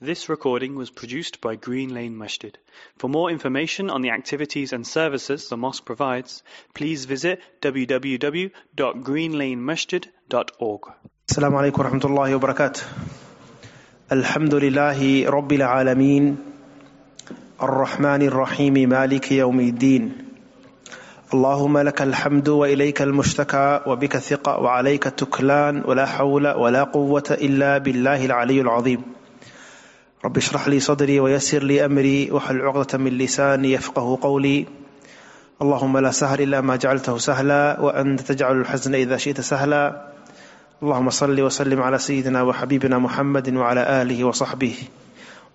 This recording was produced by Green Lane Masjid. For more information on the activities and services the mosque provides, please visit www.greenlanemasjid.org. السلام عليكم ورحمة الله وبركاته الحمد لله رب العالمين الرحمن الرحيم مالك يوم الدين اللهم لك الحمد وإليك المشتكى وبك الثقة وعليك التكلان ولا حول ولا قوة إلا بالله العلي العظيم رب اشرح لي صدري ويسر لي أمري وحل عقدة من لساني يفقه قولي. اللهم لا سهل إلا ما جعلته سهلا وأنت تجعل الحزن إذا شئت سهلا. اللهم صل وسلم على سيدنا وحبيبنا محمد وعلى آله وصحبه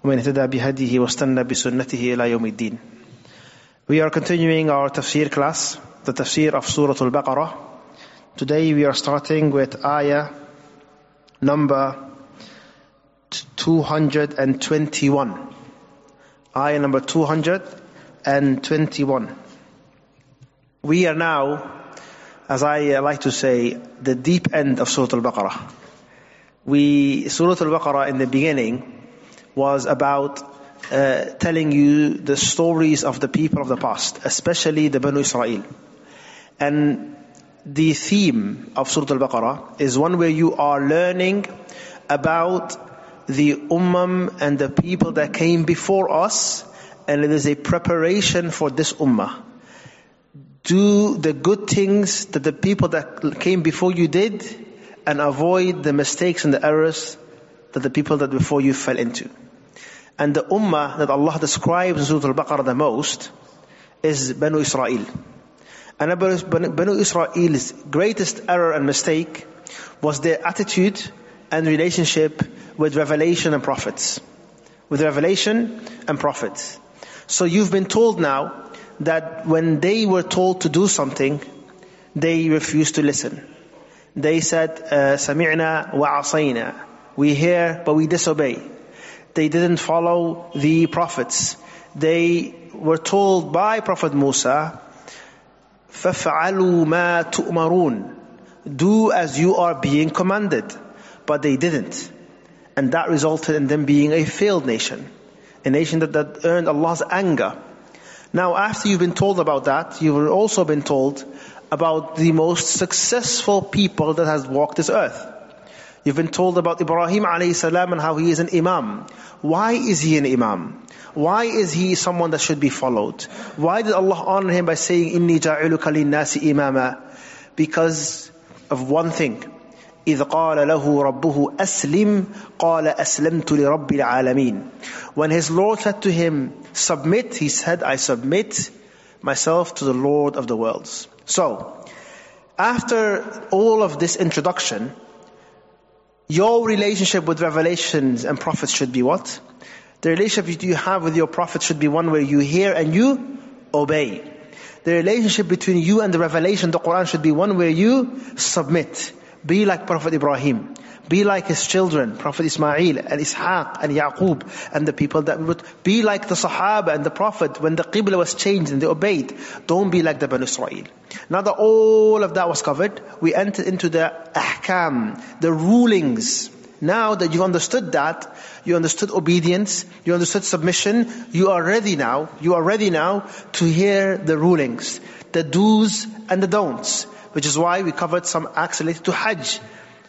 ومن اهتدى بهديه واستنى بسنته إلى يوم الدين. We are continuing our tafsir class, the tafsir of Surah Al-Baqarah. Today we are starting with ayah number 221. Ayah number 221. We are now, as I like to say, the deep end of Surah Al-Baqarah. We, Surah Al-Baqarah in the beginning was about uh, telling you the stories of the people of the past, especially the Banu Israel. And the theme of Surah Al-Baqarah is one where you are learning about the ummah and the people that came before us, and it is a preparation for this ummah. Do the good things that the people that came before you did, and avoid the mistakes and the errors that the people that before you fell into. And the ummah that Allah describes in Surah Al-Baqarah the most is Banu Israel. And Banu Israel's greatest error and mistake was their attitude and relationship with revelation and prophets. With revelation and prophets. So you've been told now that when they were told to do something, they refused to listen. They said, "Sami'na wa asayna." We hear, but we disobey. They didn't follow the prophets. They were told by Prophet Musa, فَفْعَلُوا مَا تُؤْمَرُونَ Do as you are being commanded. But they didn't. And that resulted in them being a failed nation. A nation that, that earned Allah's anger. Now after you've been told about that, you've also been told about the most successful people that has walked this earth. You've been told about Ibrahim alayhi salam and how he is an imam. Why is he an imam? Why is he someone that should be followed? Why did Allah honor him by saying, Inni ja'iluka linnasi imama? Because of one thing. إذ قال له ربه أسلم قال أسلمت لرب العالمين When his Lord said to him, submit, he said, I submit myself to the Lord of the worlds. So, after all of this introduction, your relationship with revelations and prophets should be what? The relationship you have with your prophet should be one where you hear and you obey. The relationship between you and the revelation, the Quran should be one where you submit. Be like Prophet Ibrahim. Be like his children, Prophet Ismail and Ishaq and Yaqub and the people that would be like the Sahaba and the Prophet when the Qibla was changed and they obeyed. Don't be like the Banu Israel. Now that all of that was covered, we entered into the ahkam, the rulings. Now that you've understood that, you understood obedience, you understood submission, you are ready now, you are ready now to hear the rulings, the do's and the don'ts. Which is why we covered some acts related to Hajj.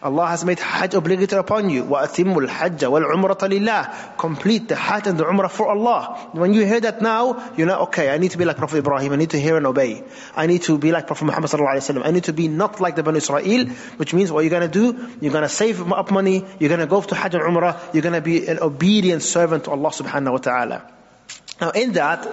Allah has made Hajj obligatory upon you. وَأَتِمُّ الْحَجَّ وَالْعُمْرَةَ لِلَّهِ Complete the Hajj and the Umrah for Allah. When you hear that now, you know, okay, I need to be like Prophet Ibrahim. I need to hear and obey. I need to be like Prophet Muhammad sallallahu alaihi wasallam. I need to be not like the Banu Israel, which means what you're going to do, you're going to save up money, you're going to go to Hajj and Umrah, you're going to be an obedient servant to Allah subhanahu wa ta'ala. Now in that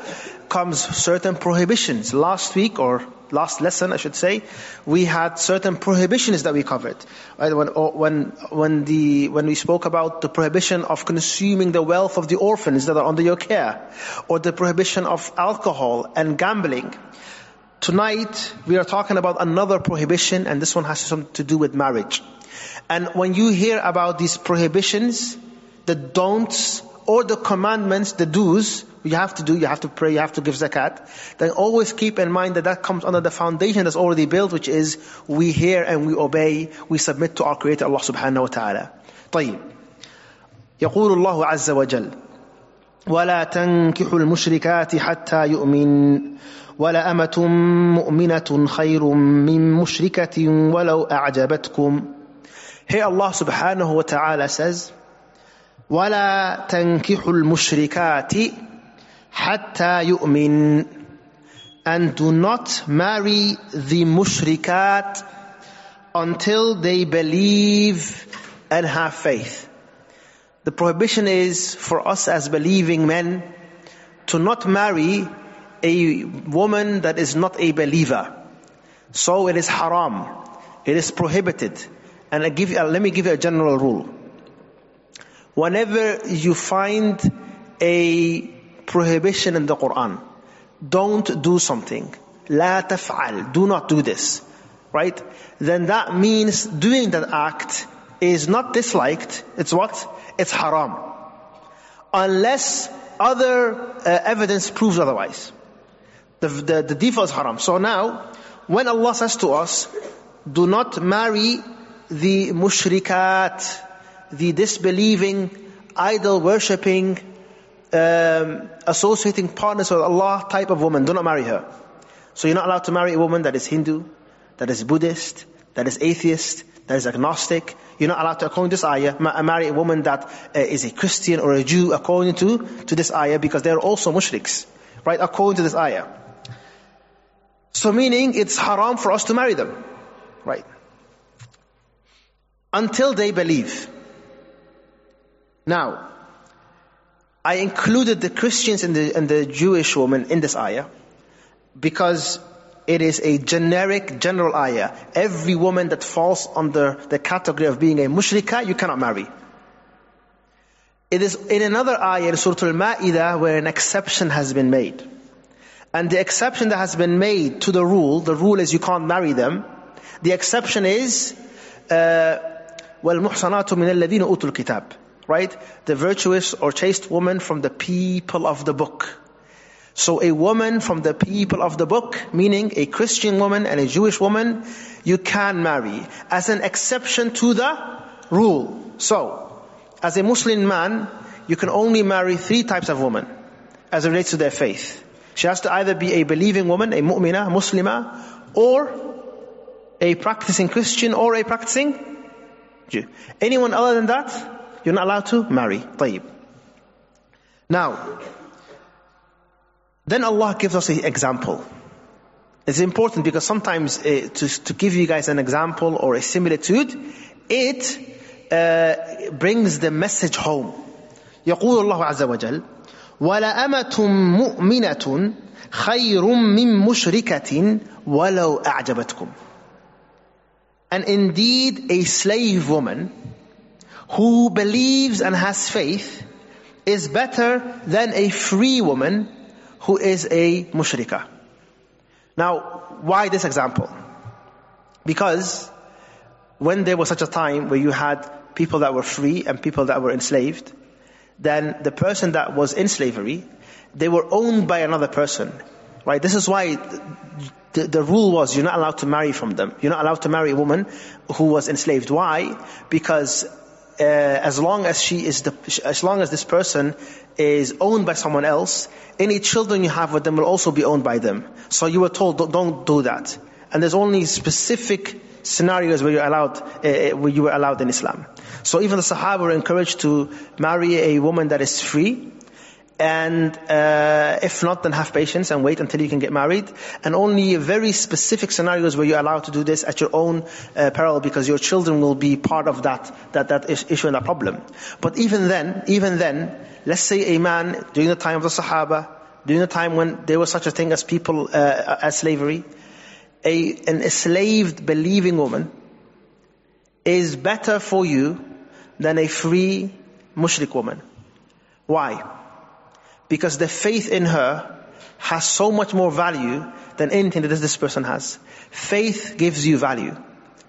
comes certain prohibitions. Last week or last lesson I should say, we had certain prohibitions that we covered. Right? When, when, when, the, when we spoke about the prohibition of consuming the wealth of the orphans that are under your care, or the prohibition of alcohol and gambling. Tonight we are talking about another prohibition and this one has something to do with marriage. And when you hear about these prohibitions, the don'ts or the commandments, the do's, you have to do, you have to pray, you have to give zakat, then always keep in mind that that comes under the foundation that's already built, which is we hear and we obey, we submit to our Creator Allah subhanahu wa ta'ala. طيب. يقول الله عز وجل ولا تنكحوا المشركات حتى يؤمن ولا أمة مؤمنة خير من مشركة ولو أعجبتكم Here Allah subhanahu wa ta'ala says ولا تنكحوا المشركات حتى يؤمن and do not marry the mushrikat until they believe and have faith. The prohibition is for us as believing men to not marry a woman that is not a believer. So it is haram. It is prohibited. And I give, let me give you a general rule. Whenever you find a prohibition in the Quran. Don't do something. لا تفعل. Do not do this. Right? Then that means doing that act is not disliked. It's what? It's haram. Unless other uh, evidence proves otherwise. The, the, the default is haram. So now, when Allah says to us, do not marry the mushrikat, the disbelieving, idol worshipping, um, associating partners with Allah type of woman, do not marry her. So you're not allowed to marry a woman that is Hindu, that is Buddhist, that is atheist, that is agnostic. You're not allowed to, according to this ayah, marry a woman that uh, is a Christian or a Jew according to, to this ayah because they're also mushriks. Right? According to this ayah. So meaning it's haram for us to marry them. Right? Until they believe. Now, I included the Christians and the, and the Jewish woman in this ayah because it is a generic, general ayah. Every woman that falls under the category of being a mushrika, you cannot marry. It is in another ayah in Surah Al-Ma'idah where an exception has been made. And the exception that has been made to the rule, the rule is you can't marry them. The exception is, uh, وَالْمُحْصَنَاتُ مِنَ الَّذِينَ أُوتُوا الْكِتَابِ Right? The virtuous or chaste woman from the people of the book. So a woman from the people of the book, meaning a Christian woman and a Jewish woman, you can marry as an exception to the rule. So, as a Muslim man, you can only marry three types of women as it relates to their faith. She has to either be a believing woman, a mu'mina, muslima, or a practicing Christian or a practicing Jew. Anyone other than that, you're not allowed to marry. طيب. Now, then Allah gives us an example. It's important because sometimes uh, to, to give you guys an example or a similitude, it uh, brings the message home. يقول الله عز وجل ولأمة مؤمنة خير من مشركة ولو أعجبتكم And indeed a slave woman who believes and has faith is better than a free woman who is a mushrika. Now, why this example? Because when there was such a time where you had people that were free and people that were enslaved, then the person that was in slavery, they were owned by another person. Right? This is why the, the rule was you're not allowed to marry from them. You're not allowed to marry a woman who was enslaved. Why? Because uh, as long as she is the, as long as this person is owned by someone else, any children you have with them will also be owned by them. So you were told, don't, do that. And there's only specific scenarios where you're allowed, uh, where you were allowed in Islam. So even the Sahaba were encouraged to marry a woman that is free, and uh, if not, then have patience and wait until you can get married. And only very specific scenarios where you're allowed to do this at your own uh, peril, because your children will be part of that that that issue and that problem. But even then, even then, let's say a man during the time of the Sahaba, during the time when there was such a thing as people uh, as slavery, a an enslaved believing woman is better for you than a free mushrik woman. Why? Because the faith in her has so much more value than anything that this person has. Faith gives you value.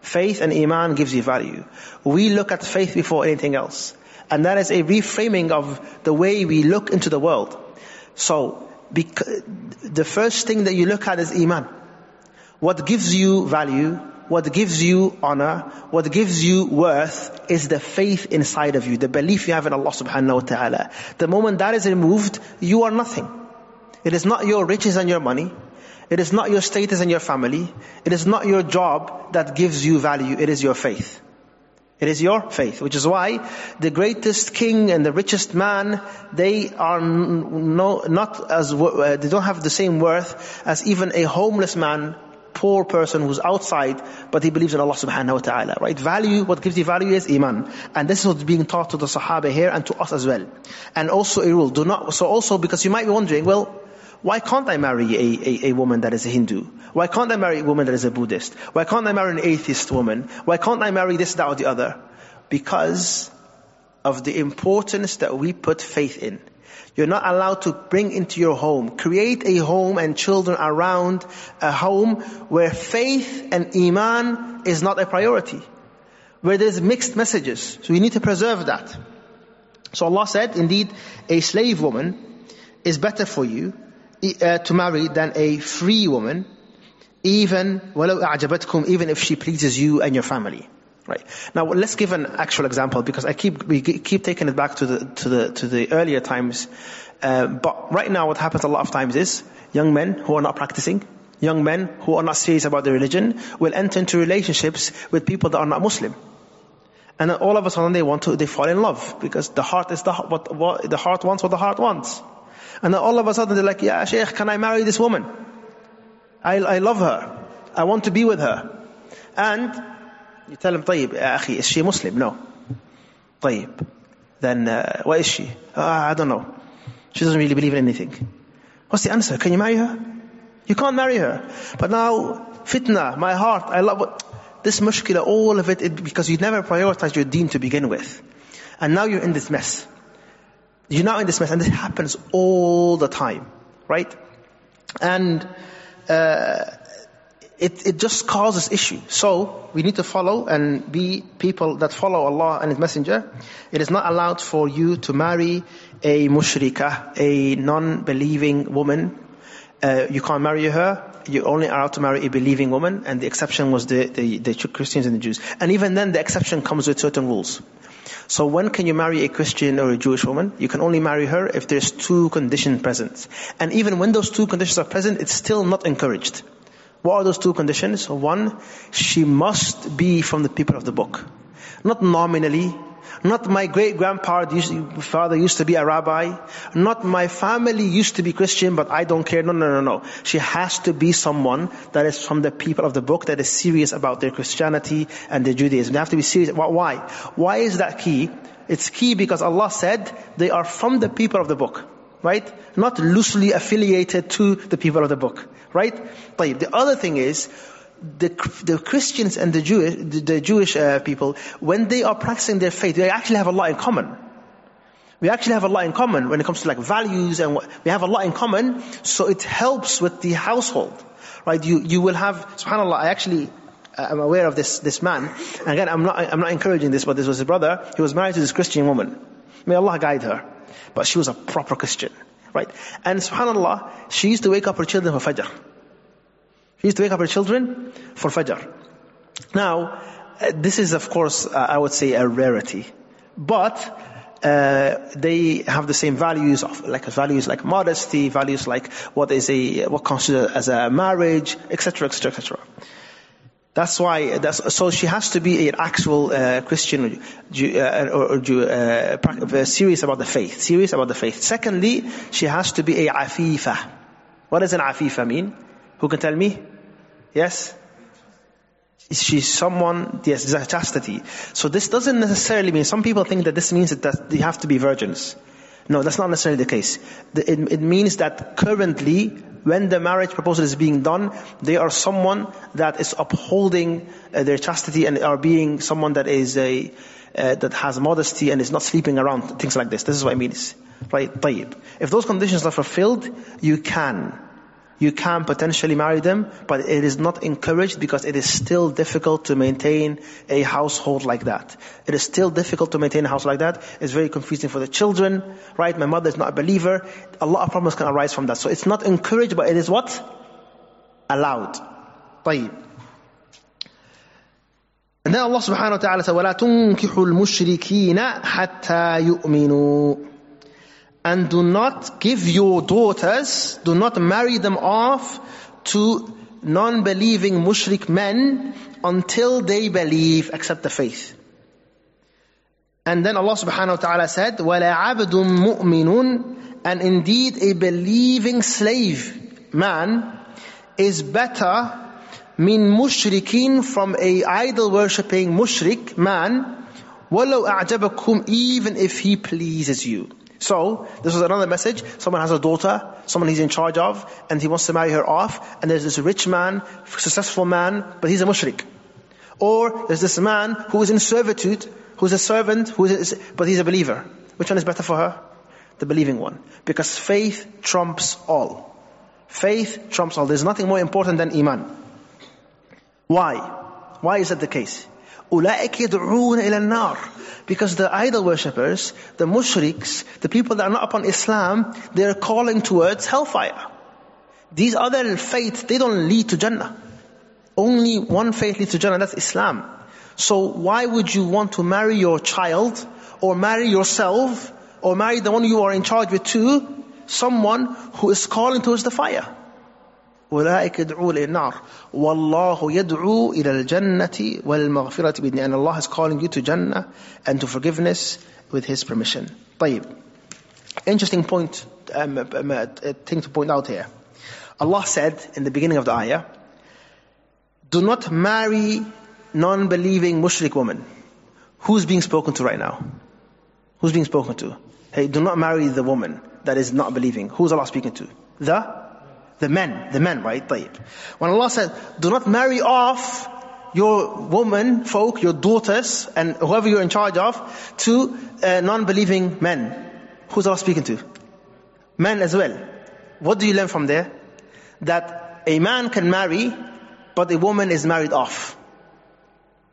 Faith and Iman gives you value. We look at faith before anything else. And that is a reframing of the way we look into the world. So, the first thing that you look at is Iman. What gives you value what gives you honor, what gives you worth is the faith inside of you, the belief you have in Allah subhanahu wa ta'ala. The moment that is removed, you are nothing. It is not your riches and your money. It is not your status and your family. It is not your job that gives you value. It is your faith. It is your faith, which is why the greatest king and the richest man, they are no, not as, uh, they don't have the same worth as even a homeless man, poor person who's outside, but he believes in Allah subhanahu wa ta'ala, right? Value, what gives you value is iman. And this is what's being taught to the Sahaba here and to us as well. And also a rule, do not, so also because you might be wondering, well, why can't I marry a, a, a, woman that is a Hindu? Why can't I marry a woman that is a Buddhist? Why can't I marry an atheist woman? Why can't I marry this, that, or the other? Because of the importance that we put faith in. You're not allowed to bring into your home, create a home and children around a home where faith and iman is not a priority. Where there's mixed messages. So we need to preserve that. So Allah said, indeed, a slave woman is better for you uh, to marry than a free woman, even even if she pleases you and your family. Right. Now let's give an actual example because I keep we keep taking it back to the to the to the earlier times. Uh, but right now, what happens a lot of times is young men who are not practicing, young men who are not serious about their religion, will enter into relationships with people that are not Muslim. And then all of a sudden they want to, they fall in love because the heart is the, what, what the heart wants what the heart wants. And then all of a sudden they're like, yeah, Shaykh, can I marry this woman? I, I love her. I want to be with her. And you tell him, طيب, يا أخي, is she Muslim? No. طيب. Then, uh, what is she? Uh, I don't know. She doesn't really believe in anything. What's the answer? Can you marry her? You can't marry her. But now, fitna, my heart, I love what, this mushkila, all of it, it, because you never prioritized your deen to begin with. And now you're in this mess. You're now in this mess, and this happens all the time, right? And uh, it, it just causes issue. So we need to follow and be people that follow Allah and His Messenger. It is not allowed for you to marry a mushrika, a non-believing woman. Uh, you can't marry her. You're only allowed to marry a believing woman, and the exception was the, the, the Christians and the Jews. And even then, the exception comes with certain rules. So when can you marry a Christian or a Jewish woman? You can only marry her if there's two conditions present. And even when those two conditions are present, it's still not encouraged. What are those two conditions? One, she must be from the people of the book. Not nominally, not my great grandfather used to be a rabbi. Not my family used to be Christian, but I don't care. No, no, no, no. She has to be someone that is from the people of the book that is serious about their Christianity and their Judaism. They have to be serious. Why? Why is that key? It's key because Allah said they are from the people of the book. Right? Not loosely affiliated to the people of the book. Right? The other thing is, the, the Christians and the Jewish, the, the Jewish uh, people, when they are practicing their faith, they actually have a lot in common. We actually have a lot in common when it comes to like values and what, we have a lot in common, so it helps with the household. Right? You, you will have, subhanAllah, I actually, uh, I'm aware of this, this man. Again, I'm not, I'm not encouraging this, but this was his brother. He was married to this Christian woman. May Allah guide her. But she was a proper Christian. Right? And subhanAllah, she used to wake up her children for Fajr. She used to wake up her children for Fajr. Now, uh, this is of course, uh, I would say a rarity. But, uh, they have the same values of, like values like modesty, values like what is a, what considered as a marriage, etc., etc., etc. That's why, that's, so she has to be an actual uh, Christian uh, or, or, or uh, serious about the faith, serious about the faith. Secondly, she has to be a afifa. What does an afifa mean? Who can tell me? Yes? She's someone, yes, chastity. So this doesn't necessarily mean, some people think that this means that they have to be virgins. No, that's not necessarily the case. It, it means that currently, when the marriage proposal is being done, they are someone that is upholding uh, their chastity and are being someone that is a, uh, that has modesty and is not sleeping around, things like this. This is what it means. Right? طيب. If those conditions are fulfilled, you can you can potentially marry them, but it is not encouraged because it is still difficult to maintain a household like that. It is still difficult to maintain a house like that. It's very confusing for the children, right? My mother is not a believer. A lot of problems can arise from that. So it's not encouraged, but it is what? Allowed. طيب. And then Allah subhanahu wa ta'ala said, وَلَا تُنْكِحُوا الْمُشْرِكِينَ حَتَّى يُؤْمِنُوا And do not give your daughters, do not marry them off to non-believing mushrik men until they believe, accept the faith. And then Allah subhanahu wa ta'ala said, وَلَا عَبْدٌ مُؤْمِنٌ And indeed a believing slave man is better min mushrikin from a idol worshipping mushrik man, walau a'jabakum even if he pleases you. So, this was another message. Someone has a daughter, someone he's in charge of, and he wants to marry her off, and there's this rich man, successful man, but he's a mushrik. Or there's this man who is in servitude, who's a servant, who is, but he's a believer. Which one is better for her? The believing one. Because faith trumps all. Faith trumps all. There's nothing more important than iman. Why? Why is that the case? أولئك يدعون إلى النار because the idol worshippers, the mushriks, the people that are not upon Islam, they are calling towards hellfire. These other faiths, they don't lead to Jannah. Only one faith leads to Jannah, that's Islam. So why would you want to marry your child, or marry yourself, or marry the one you are in charge with too, someone who is calling towards the fire? أولئك يدعو إلى النار والله يدعو إلى الجنة والمغفرة بإذن and Allah is calling you to Jannah and to forgiveness with His permission طيب interesting point um, um, uh, thing to point out here Allah said in the beginning of the ayah do not marry non-believing mushrik woman who's being spoken to right now who's being spoken to hey do not marry the woman that is not believing who's Allah speaking to the the men, the men, right? طيب. When Allah said, do not marry off your woman, folk, your daughters, and whoever you're in charge of, to uh, non-believing men. Who's Allah speaking to? Men as well. What do you learn from there? That a man can marry, but a woman is married off.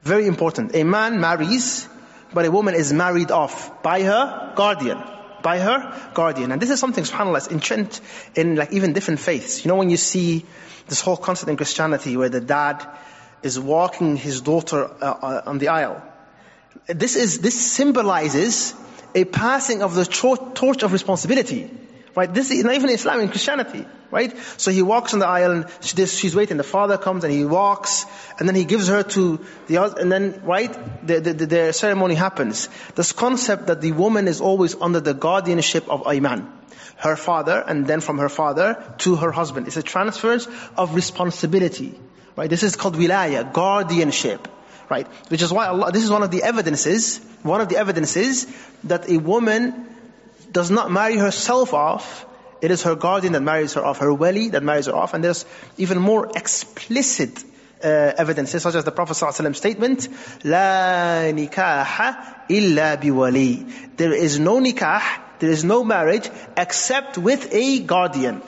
Very important. A man marries, but a woman is married off by her guardian by her guardian. And this is something, subhanAllah, is entrenched in like even different faiths. You know when you see this whole concept in Christianity where the dad is walking his daughter uh, uh on the aisle. This is, this symbolizes a passing of the torch of responsibility. Right? This is not even Islam, in Christianity. Right? So he walks on the aisle and she's waiting. The father comes and he walks and then he gives her to the other, and then, right? The, the, the ceremony happens. This concept that the woman is always under the guardianship of a man. Her father and then from her father to her husband. It's a transfer of responsibility. Right? This is called wilaya, guardianship. Right? Which is why Allah, this is one of the evidences, one of the evidences that a woman does not marry herself off, it is her guardian that marries her off, her wali that marries her off. And there's even more explicit uh, evidences, such as the Prophet ﷺ statement, La nikaha illa biwali. There is no nikah, there is no marriage, except with a guardian,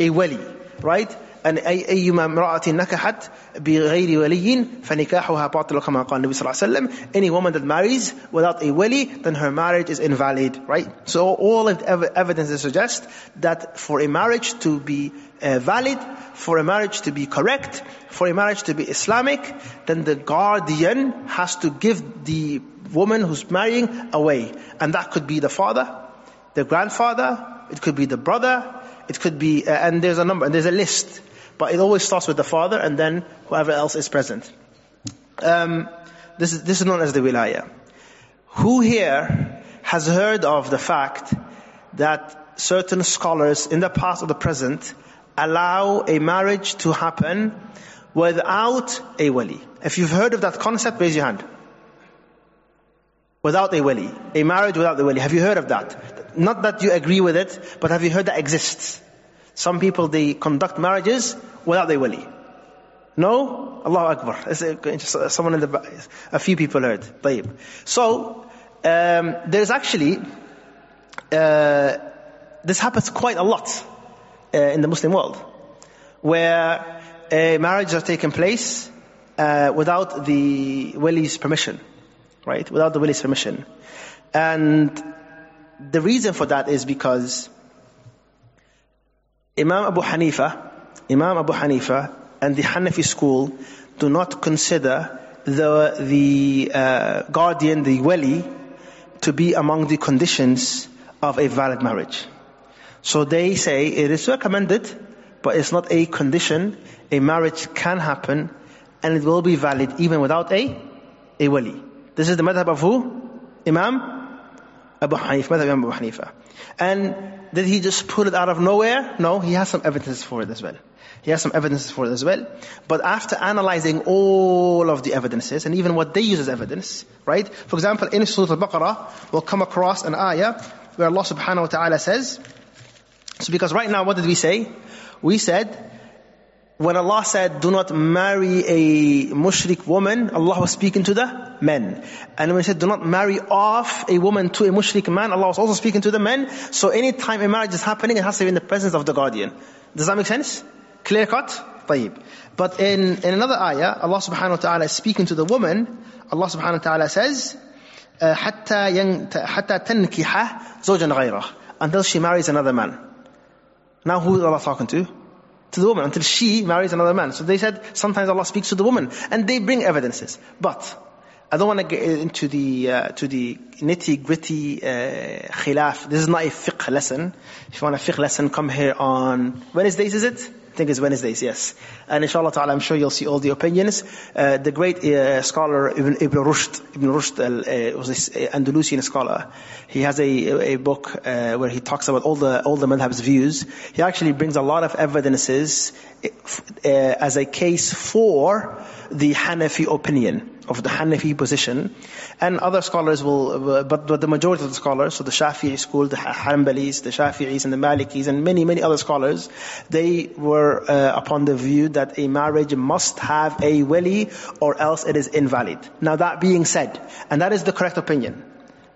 a wali, right? أن أي أيما امرأة نكحت بغير ولي فنكاحها باطل كما قال النبي صلى الله عليه وسلم any woman that marries without a wali then her marriage is invalid right so all of the evidence suggests that for a marriage to be uh, valid for a marriage to be correct for a marriage to be Islamic then the guardian has to give the woman who's marrying away and that could be the father the grandfather it could be the brother it could be, uh, and there's a number, and there's a list but it always starts with the father and then whoever else is present. Um, this, is, this is known as the wilaya. Who here has heard of the fact that certain scholars in the past or the present allow a marriage to happen without a wali? If you've heard of that concept, raise your hand. Without a wali. A marriage without the wali. Have you heard of that? Not that you agree with it, but have you heard that exists? Some people, they conduct marriages without their wali. No? Allah Akbar. Uh, uh, someone in the back, a few people heard. Tayyib. So, um, there's actually, uh, this happens quite a lot uh, in the Muslim world, where uh, marriages are taking place without the wali's permission, right? Without the wali's permission. And the reason for that is because Imam Abu Hanifa, Imam Abu Hanifa and the Hanafi school do not consider the, the uh, guardian, the wali, to be among the conditions of a valid marriage. So they say it is recommended, but it's not a condition. A marriage can happen and it will be valid even without a, a wali. This is the madhab of who? Imam Abu Hanifa, madhab Imam Abu Hanifa. And did he just pull it out of nowhere? No, he has some evidence for it as well. He has some evidences for it as well. But after analyzing all of the evidences, and even what they use as evidence, right? For example, in Surah Al-Baqarah, we'll come across an ayah where Allah subhanahu wa ta'ala says, so because right now, what did we say? We said, when Allah said, do not marry a mushrik woman, Allah was speaking to the men. And when He said, do not marry off a woman to a mushrik man, Allah was also speaking to the men. So anytime a marriage is happening, it has to be in the presence of the guardian. Does that make sense? Clear cut? طيب. But in, in another ayah, Allah subhanahu wa ta'ala is speaking to the woman. Allah subhanahu wa ta'ala says, حتى حتى تنكح زوجا غيره until she marries another man. Now who is Allah talking to? To the woman until she marries another man. So they said sometimes Allah speaks to the woman and they bring evidences. But I don't want to get into the uh, to the nitty gritty uh, khilaf. This is not a fiqh lesson. If you want a fiqh lesson, come here on Wednesdays. Is it? I think it's Wednesdays, yes. And inshallah ta'ala, I'm sure you'll see all the opinions. Uh, the great uh, scholar Ibn, Ibn Rushd, Ibn Rushd uh, was this uh, Andalusian scholar. He has a, a book uh, where he talks about all the all the madhab's views. He actually brings a lot of evidences uh, as a case for the Hanafi opinion of the Hanafi position. And other scholars will, but, but the majority of the scholars, so the Shafi'i school, the Hanbalis, the Shafi'is and the Malikis and many, many other scholars, they were uh, upon the view that a marriage must have a wali or else it is invalid. Now that being said, and that is the correct opinion.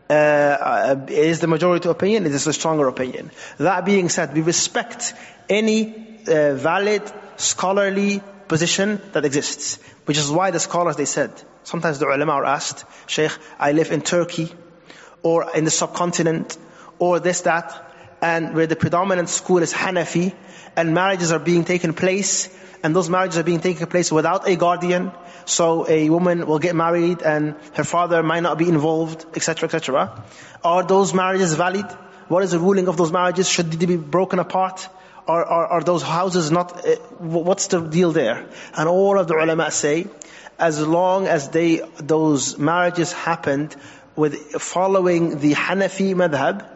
Uh, uh, is the majority opinion, it is a stronger opinion. That being said, we respect any uh, valid scholarly position that exists. Which is why the scholars, they said, sometimes the ulama are asked, Sheikh, I live in Turkey, or in the subcontinent, or this, that, and where the predominant school is Hanafi, and marriages are being taken place, and those marriages are being taken place without a guardian, so a woman will get married and her father might not be involved, etc., etc. Are those marriages valid? What is the ruling of those marriages? Should they be broken apart? Are, are, are those houses not, uh, what's the deal there? And all of the ulama say, as long as they, those marriages happened with following the Hanafi madhab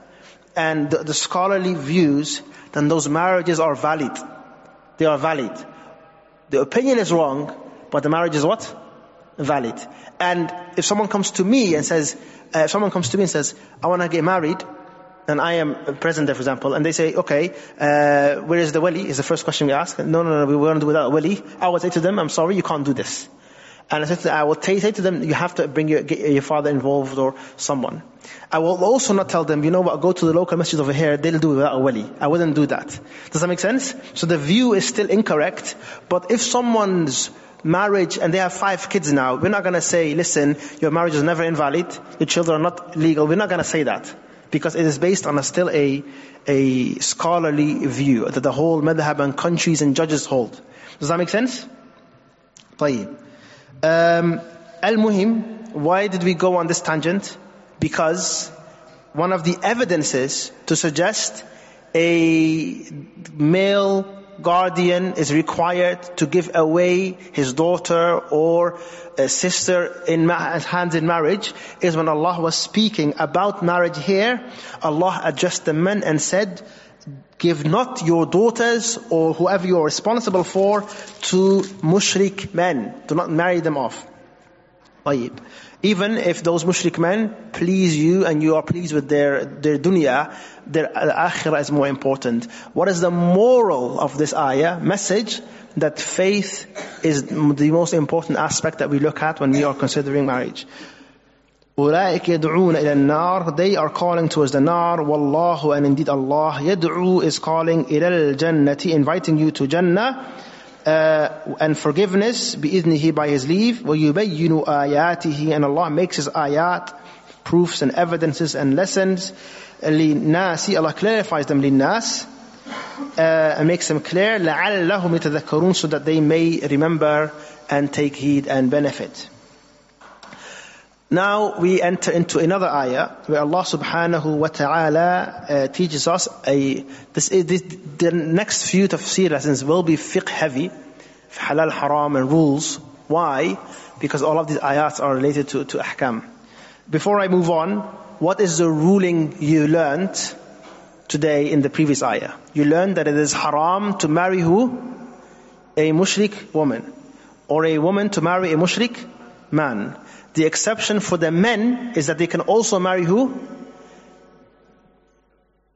and the, the scholarly views, then those marriages are valid. They are valid. The opinion is wrong, but the marriage is what? Valid. And if someone comes to me and says, uh, if someone comes to me and says, I want to get married, and I am present there, for example, and they say, okay, uh, where is the wali? Is the first question we ask. No, no, no, we won't do without wali. I would say to them, I'm sorry, you can't do this. And I, said to, I will say to them, you have to bring your, your father involved or someone. I will also not tell them, you know what, go to the local masjid over here, they'll do it without a wali. I wouldn't do that. Does that make sense? So the view is still incorrect, but if someone's marriage and they have five kids now, we're not gonna say, listen, your marriage is never invalid, your children are not legal, we're not gonna say that because it is based on a still a, a scholarly view that the whole madhab and countries and judges hold. Does that make sense? طيب. Um, Al-Muhim, why did we go on this tangent? Because one of the evidences to suggest a male guardian is required to give away his daughter or sister in hands in marriage is when Allah was speaking about marriage here. Allah addressed the men and said, give not your daughters or whoever you are responsible for to mushrik men. Do not marry them off. طيب. Even if those mushrik men please you and you are pleased with their, their dunya, their akhirah is more important. What is the moral of this ayah? Message that faith is the most important aspect that we look at when we are considering marriage. أولئك يدعون إلى النار They are calling towards the nar والله and indeed Allah يدعو is calling إلى الجنة inviting you to Jannah uh, and forgiveness بإذنه by His leave ويبين آياته and Allah makes His ayat proofs and evidences and lessons للناس Allah clarifies them للناس uh, and makes them clear لعلهم يتذكرون so that they may remember and take heed and benefit Now we enter into another ayah where Allah subhanahu wa ta'ala uh, teaches us a, this, this, the next few tafsir lessons will be fiqh heavy, halal, haram and rules. Why? Because all of these ayats are related to, to ahkam. Before I move on, what is the ruling you learned today in the previous ayah? You learned that it is haram to marry who? A mushrik woman. Or a woman to marry a mushrik man. The exception for the men is that they can also marry who?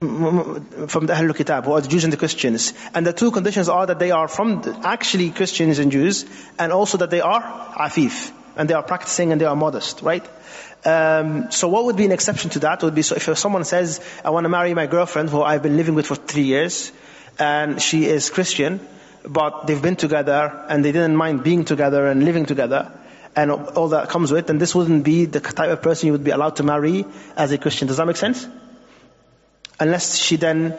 From the Ahlul Kitab, who are the Jews and the Christians. And the two conditions are that they are from actually Christians and Jews, and also that they are afif, and they are practicing and they are modest, right? Um, so what would be an exception to that would be so if someone says, I want to marry my girlfriend who I've been living with for three years, and she is Christian, but they've been together and they didn't mind being together and living together, and all that comes with, and this wouldn't be the type of person you would be allowed to marry as a Christian. Does that make sense? Unless she then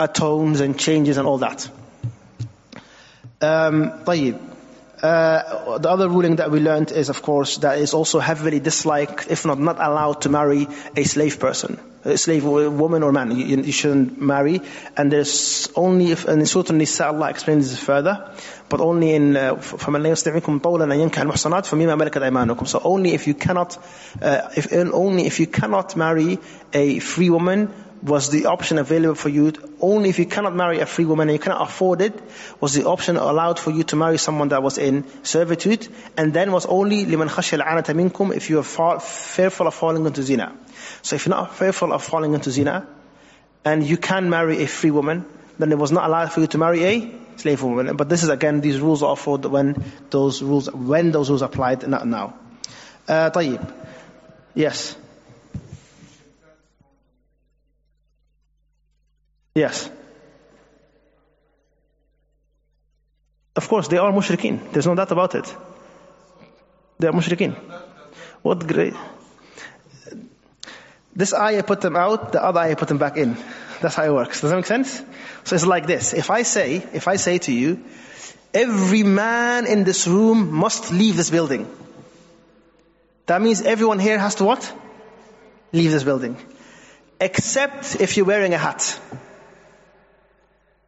atones and changes and all that. Um, طيب. Uh, the other ruling that we learned is, of course, that is also heavily disliked, if not not allowed to marry a slave person, a slave woman or man. You, you shouldn't marry. And there's only, if, and Surah Nisa, Allah explains this further, but only in فَمَنْ لَا يَسْتَعِنكُمْ طَوْلًا أَنْ يَنْكَحَ الْمُحْصَنَاتِ فَمِمَا مَلَكَتْ أَيْمَانُكُمْ So only if you cannot, uh, if only if you cannot marry a free woman was the option available for you. Only if you cannot marry a free woman and you cannot afford it, was the option allowed for you to marry someone that was in servitude. And then was only لِمَنْ خَشْيَ الْعَانَةَ مِنْكُمْ if you are fearful of falling into zina. So if you're not fearful of falling into zina, and you can marry a free woman, then it was not allowed for you to marry a slave woman. But this is again, these rules are for when those rules, when those rules applied, not now. Uh, طيب. Yes. Yes. Of course, they are mushrikeen. There's no doubt about it. They are mushrikeen. What great. This ayah put them out, the other ayah put them back in. That's how it works. Does that make sense? So it's like this. If I say, if I say to you, every man in this room must leave this building. That means everyone here has to what? Leave this building. Except if you're wearing a hat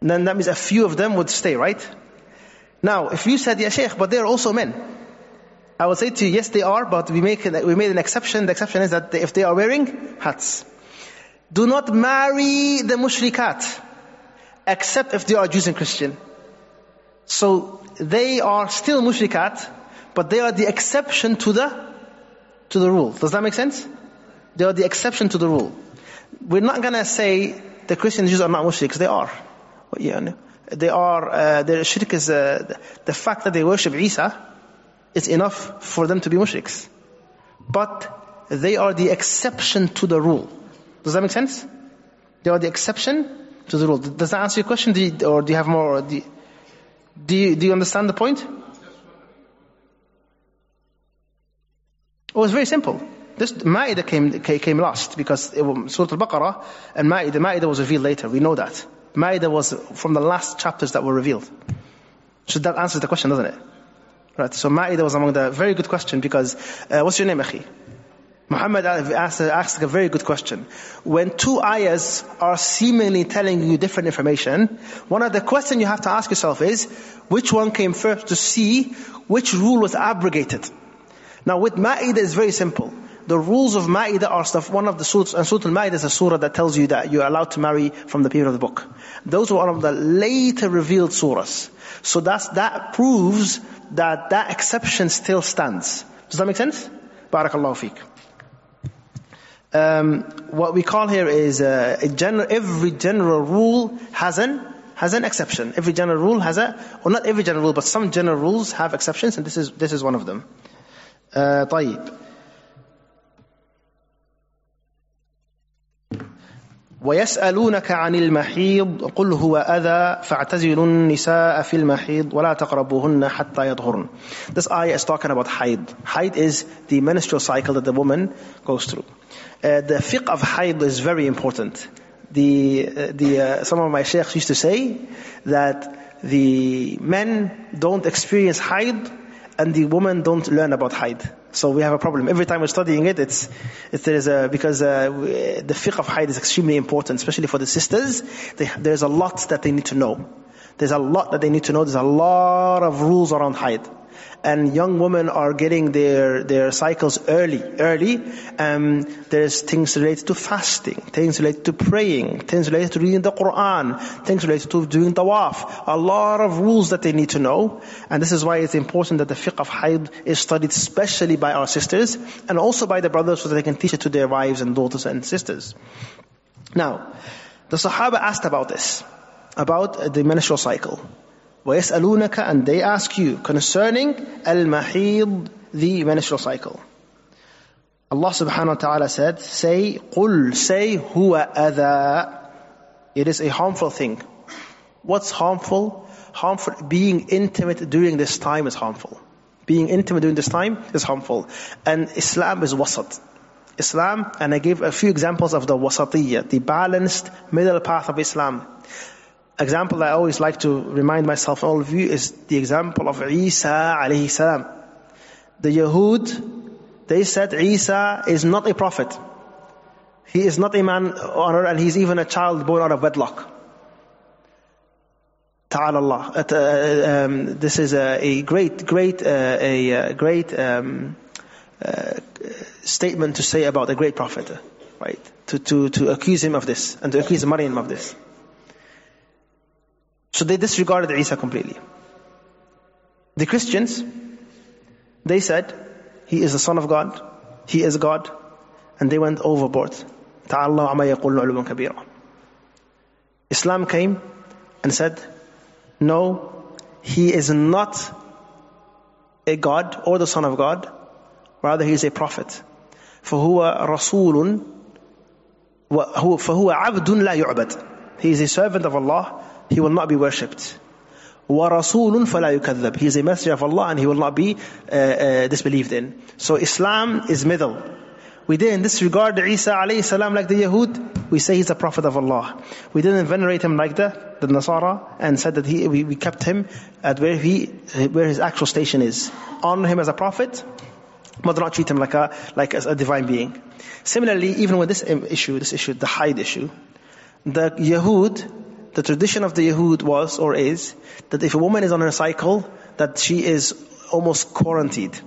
then that means a few of them would stay, right? Now, if you said, Ya Sheikh, but they're also men. I would say to you, yes, they are, but we make we made an exception. The exception is that if they are wearing hats, do not marry the mushrikat, except if they are Jews and Christian. So they are still mushrikat, but they are the exception to the to the rule. Does that make sense? They are the exception to the rule. We're not gonna say the Christian Jews are not mushriks. They are you know, they are, uh, their shirk is, uh, the fact that they worship Isa is enough for them to be mushriks. But they are the exception to the rule. Does that make sense? They are the exception to the rule. Does that answer your question? Do you, or do you have more? Do you, do you, do you understand the point? Oh, it's very simple. This Ma'idah came, came last because it, Surah Al-Baqarah and Ma'idah, Ma'idah was revealed later. We know that. Ma'idah was from the last chapters that were revealed. So that answers the question, doesn't it? Right. So Ma'idah was among the very good question because uh, what's your name, Akhi? Muhammad asked, asked a very good question. When two ayahs are seemingly telling you different information, one of the questions you have to ask yourself is, which one came first to see which rule was abrogated? Now with Ma'idah it's very simple the rules of Ma'idah are stuff, one of the surahs, and Surah Al-Ma'idah is a surah that tells you that you're allowed to marry from the period of the book. Those are one of the later revealed surahs. So that's, that proves that that exception still stands. Does that make sense? Barakallahu feek. Um, what we call here is uh, general, every general rule has an has an exception. Every general rule has a, or not every general rule, but some general rules have exceptions, and this is this is one of them. Uh, طيب. ويسألونك عن المحيض قل هو أذى فاعتزلوا النساء في المحيض ولا تقربوهن حتى يطهرن This ayah is talking about haid. Haid is the menstrual cycle that the woman goes through. Uh, the fiqh of haid is very important. The, uh, the, uh, some of my sheikhs used to say that the men don't experience haid and the women don't learn about haid. So we have a problem. Every time we're studying it, it's, it's there is a, because uh, the fiqh of haid is extremely important, especially for the sisters. They, there's a lot that they need to know. There's a lot that they need to know. There's a lot of rules around haid. And young women are getting their, their cycles early, early. Um, there's things related to fasting, things related to praying, things related to reading the Quran, things related to doing tawaf. A lot of rules that they need to know. And this is why it's important that the fiqh of haid is studied especially by our sisters and also by the brothers so that they can teach it to their wives and daughters and sisters. Now, the Sahaba asked about this, about the menstrual cycle. وَيَسْأَلُونَكَ And they ask you concerning al-mahid, the menstrual cycle. Allah subhanahu wa ta'ala said, say, قُل, say, huwa adha. It is a harmful thing. What's harmful? Harmful, being intimate during this time is harmful. Being intimate during this time is harmful. And Islam is wasat. Islam, and I gave a few examples of the wasatiyya, the balanced middle path of Islam. Example I always like to remind myself all of you is the example of Isa alayhi salam. The Yahud, they said Isa is not a prophet. He is not a man on earth and he's even a child born out of wedlock. Ta'ala Allah. Uh, uh, um, this is a, a great, great, uh, a, uh great um, uh, statement to say about a great prophet, right? To, to, to accuse him of this and to accuse Maryam of this. So they disregarded Isa completely. The Christians, they said, he is the son of God, he is God, and they went overboard. تعالى عما يقولون علوا كبيرا. Islam came and said, no, he is not a God or the son of God, rather he is a prophet. فهو رسول وهو فهو عبد لا يعبد. He is a servant of Allah, he will not be worshipped. وَرَسُولٌ فَلَا يُكَذَّبْ He is a messenger of Allah and he will not be uh, uh, disbelieved in. So Islam is middle. We didn't disregard Isa alayhi salam like the Yahud. We say he's a prophet of Allah. We didn't venerate him like the, the Nasara and said that he, we, we kept him at where he, where his actual station is. Honor him as a prophet, but do not treat him like a, like as a divine being. Similarly, even with this issue, this issue, the haid issue, the Yahud the tradition of the Yahud was or is that if a woman is on her cycle, that she is almost quarantined.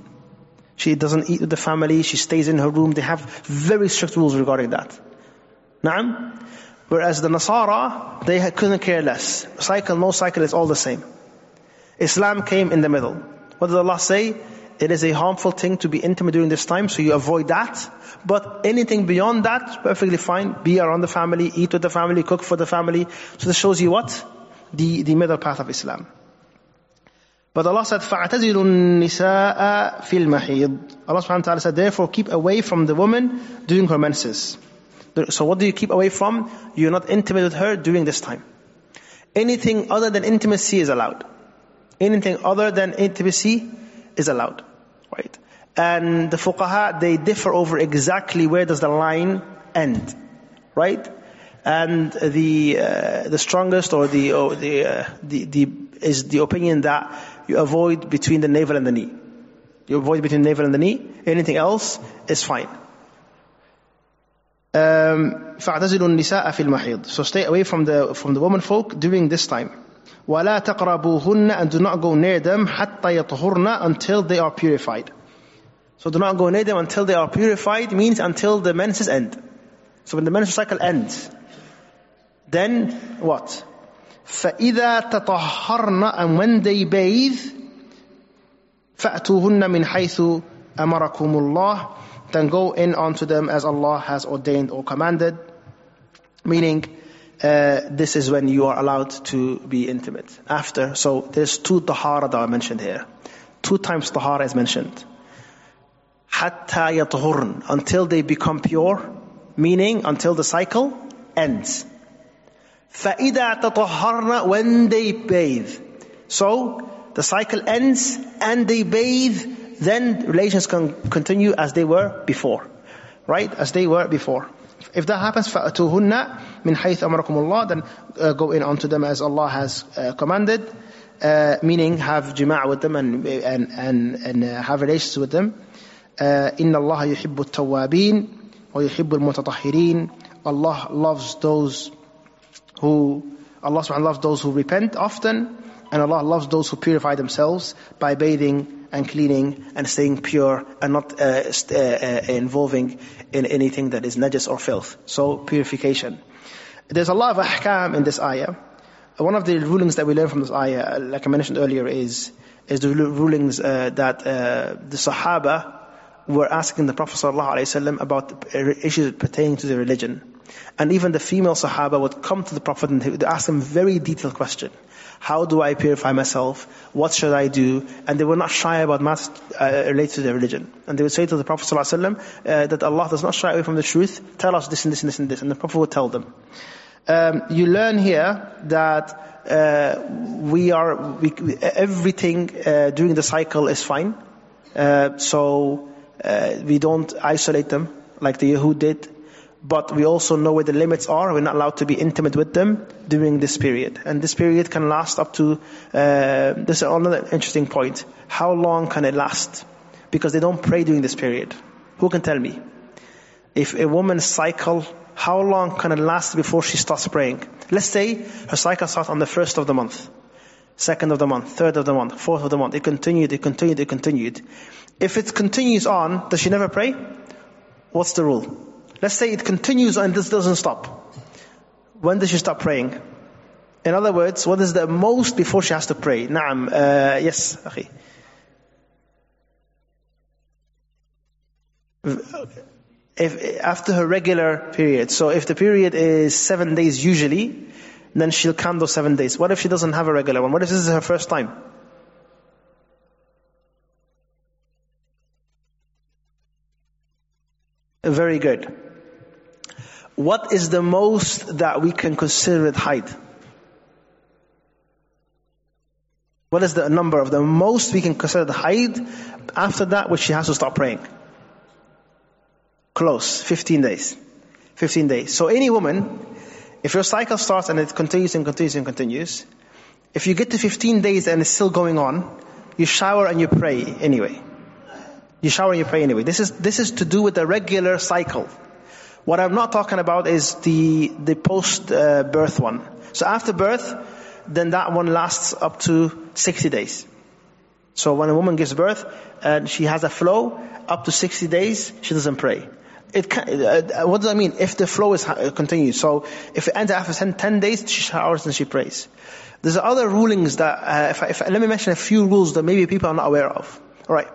She doesn't eat with the family, she stays in her room. They have very strict rules regarding that. Naam? Whereas the Nasara, they couldn't care less. Cycle, no cycle, it's all the same. Islam came in the middle. What did Allah say? It is a harmful thing to be intimate during this time, so you avoid that. But anything beyond that, perfectly fine. Be around the family, eat with the family, cook for the family. So this shows you what? The, the middle path of Islam. But Allah said, فَاعْتَزِلُوا النِّسَاءَ فِي الْمَحِيضِ Allah subhanahu wa ta'ala said, therefore keep away from the woman during her menses. So what do you keep away from? You're not intimate with her during this time. Anything other than intimacy is allowed. Anything other than intimacy is allowed. Right? And the fuqaha, they differ over exactly where does the line end. Right? And the uh, the strongest or the or the, uh, the the is the opinion that you avoid between the navel and the knee. You avoid between the navel and the knee. Anything else is fine. Um, فاعتزلوا النساء في المحيض. So stay away from the from the woman folk during this time. ولا تقربوهن and do not go near them حتى يطهرن until they are purified. So do not go near them until they are purified means until the menses end. So when the menstrual cycle ends, then what? فإذا تطهرن and when they bathe فأتوهن من حيث أمركم الله then go in onto them as Allah has ordained or commanded meaning uh, this is when you are allowed to be intimate after so there's two tahara that are mentioned here two times tahara is mentioned حتى يطهرن until they become pure meaning until the cycle ends فإذا تطهرن when they bathe. So the cycle ends and they bathe, then relations can continue as they were before. Right? As they were before. If that happens, فَأَتُوهُنَّ مِنْ حَيْثَ أَمَرَكُمُ اللَّهِ Then uh, go in onto them as Allah has uh, commanded. Uh, meaning have jima' with them and, and, and, and uh, have relations with them. uh, إِنَّ اللَّهَ يُحِبُّ التَّوَّابِينَ وَيُحِبُّ الْمُتَطَهِّرِينَ Allah loves those who Allah subhanahu loves those who repent often, and Allah loves those who purify themselves by bathing and cleaning and staying pure and not uh, st- uh, uh, involving in anything that is najis or filth. So purification. There's a lot of ahkam in this ayah. One of the rulings that we learn from this ayah, like I mentioned earlier, is is the rulings uh, that uh, the Sahaba were asking the Prophet ﷺ about issues pertaining to the religion. And even the female Sahaba would come to the Prophet and ask him very detailed question. How do I purify myself? What should I do? And they were not shy about matters uh, related to their religion. And they would say to the Prophet ﷺ, uh, that Allah does not shy away from the truth. Tell us this and this and this and this. And the Prophet would tell them. Um, you learn here that uh, we are we, everything uh, during the cycle is fine. Uh, so uh, we don't isolate them like the Yahud did. But we also know where the limits are. We're not allowed to be intimate with them during this period. And this period can last up to, uh, this is another interesting point. How long can it last? Because they don't pray during this period. Who can tell me? If a woman's cycle, how long can it last before she starts praying? Let's say her cycle starts on the first of the month, second of the month, third of the month, fourth of the month. It continued, it continued, it continued. If it continues on, does she never pray? What's the rule? Let's say it continues and this doesn't stop. When does she stop praying? In other words, what is the most before she has to pray? Naam, uh, yes, akhi. If, after her regular period, so if the period is seven days usually, then she'll count those seven days. What if she doesn't have a regular one? What if this is her first time? Very good. What is the most that we can consider it haid? What is the number of the most we can consider the haid after that which she has to stop praying? Close. 15 days. 15 days. So any woman, if your cycle starts and it continues and continues and continues, if you get to 15 days and it's still going on, you shower and you pray anyway. You shower and you pray anyway. This is, this is to do with the regular cycle. What I'm not talking about is the, the post uh, birth one. So after birth, then that one lasts up to 60 days. So when a woman gives birth and she has a flow, up to 60 days, she doesn't pray. It can, uh, what does that mean? If the flow is uh, continues. So if it ends after 10, 10 days, she showers and she prays. There's other rulings that, uh, if, if, let me mention a few rules that maybe people are not aware of. Alright.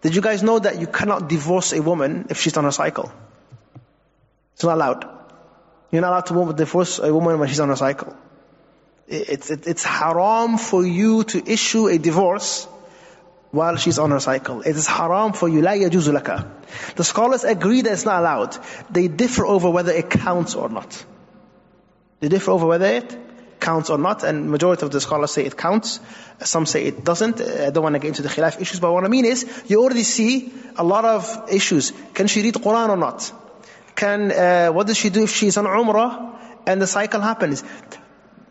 Did you guys know that you cannot divorce a woman if she's on her cycle? It's not allowed. You're not allowed to divorce a woman when she's on her cycle. It's, it's, it's haram for you to issue a divorce while she's on her cycle. It is haram for you. لا يجوز لك. The scholars agree that it's not allowed. They differ over whether it counts or not. They differ over whether it counts or not, and majority of the scholars say it counts. Some say it doesn't. I don't want to get into the khilaf issues, but what I mean is, you already see a lot of issues. Can she read Quran or not? Can, uh, what does she do if she's on Umrah and the cycle happens?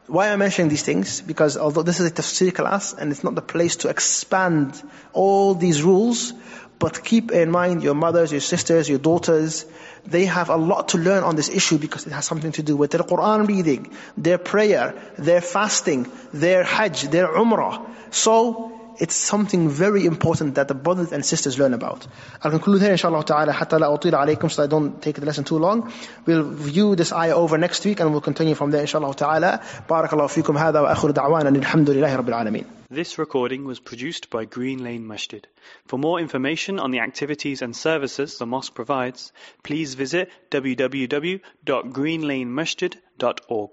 Why am I mentioning these things? Because although this is a tafsir class and it's not the place to expand all these rules, but keep in mind your mothers, your sisters, your daughters, they have a lot to learn on this issue because it has something to do with their Quran reading, their prayer, their fasting, their hajj, their umrah. So, it's something very important that the brothers and sisters learn about. I'll conclude here inshallah ta'ala حتى لا أطيل عليكم so I don't take the lesson too long. We'll view this ayah over next week and we'll continue from there inshallah ta'ala. بارك الله فيكم هذا وآخر دعوانا الحمد لله رب العالمين. This recording was produced by Green Lane Masjid. For more information on the activities and services the mosque provides, please visit www.greenlanemasjid.org.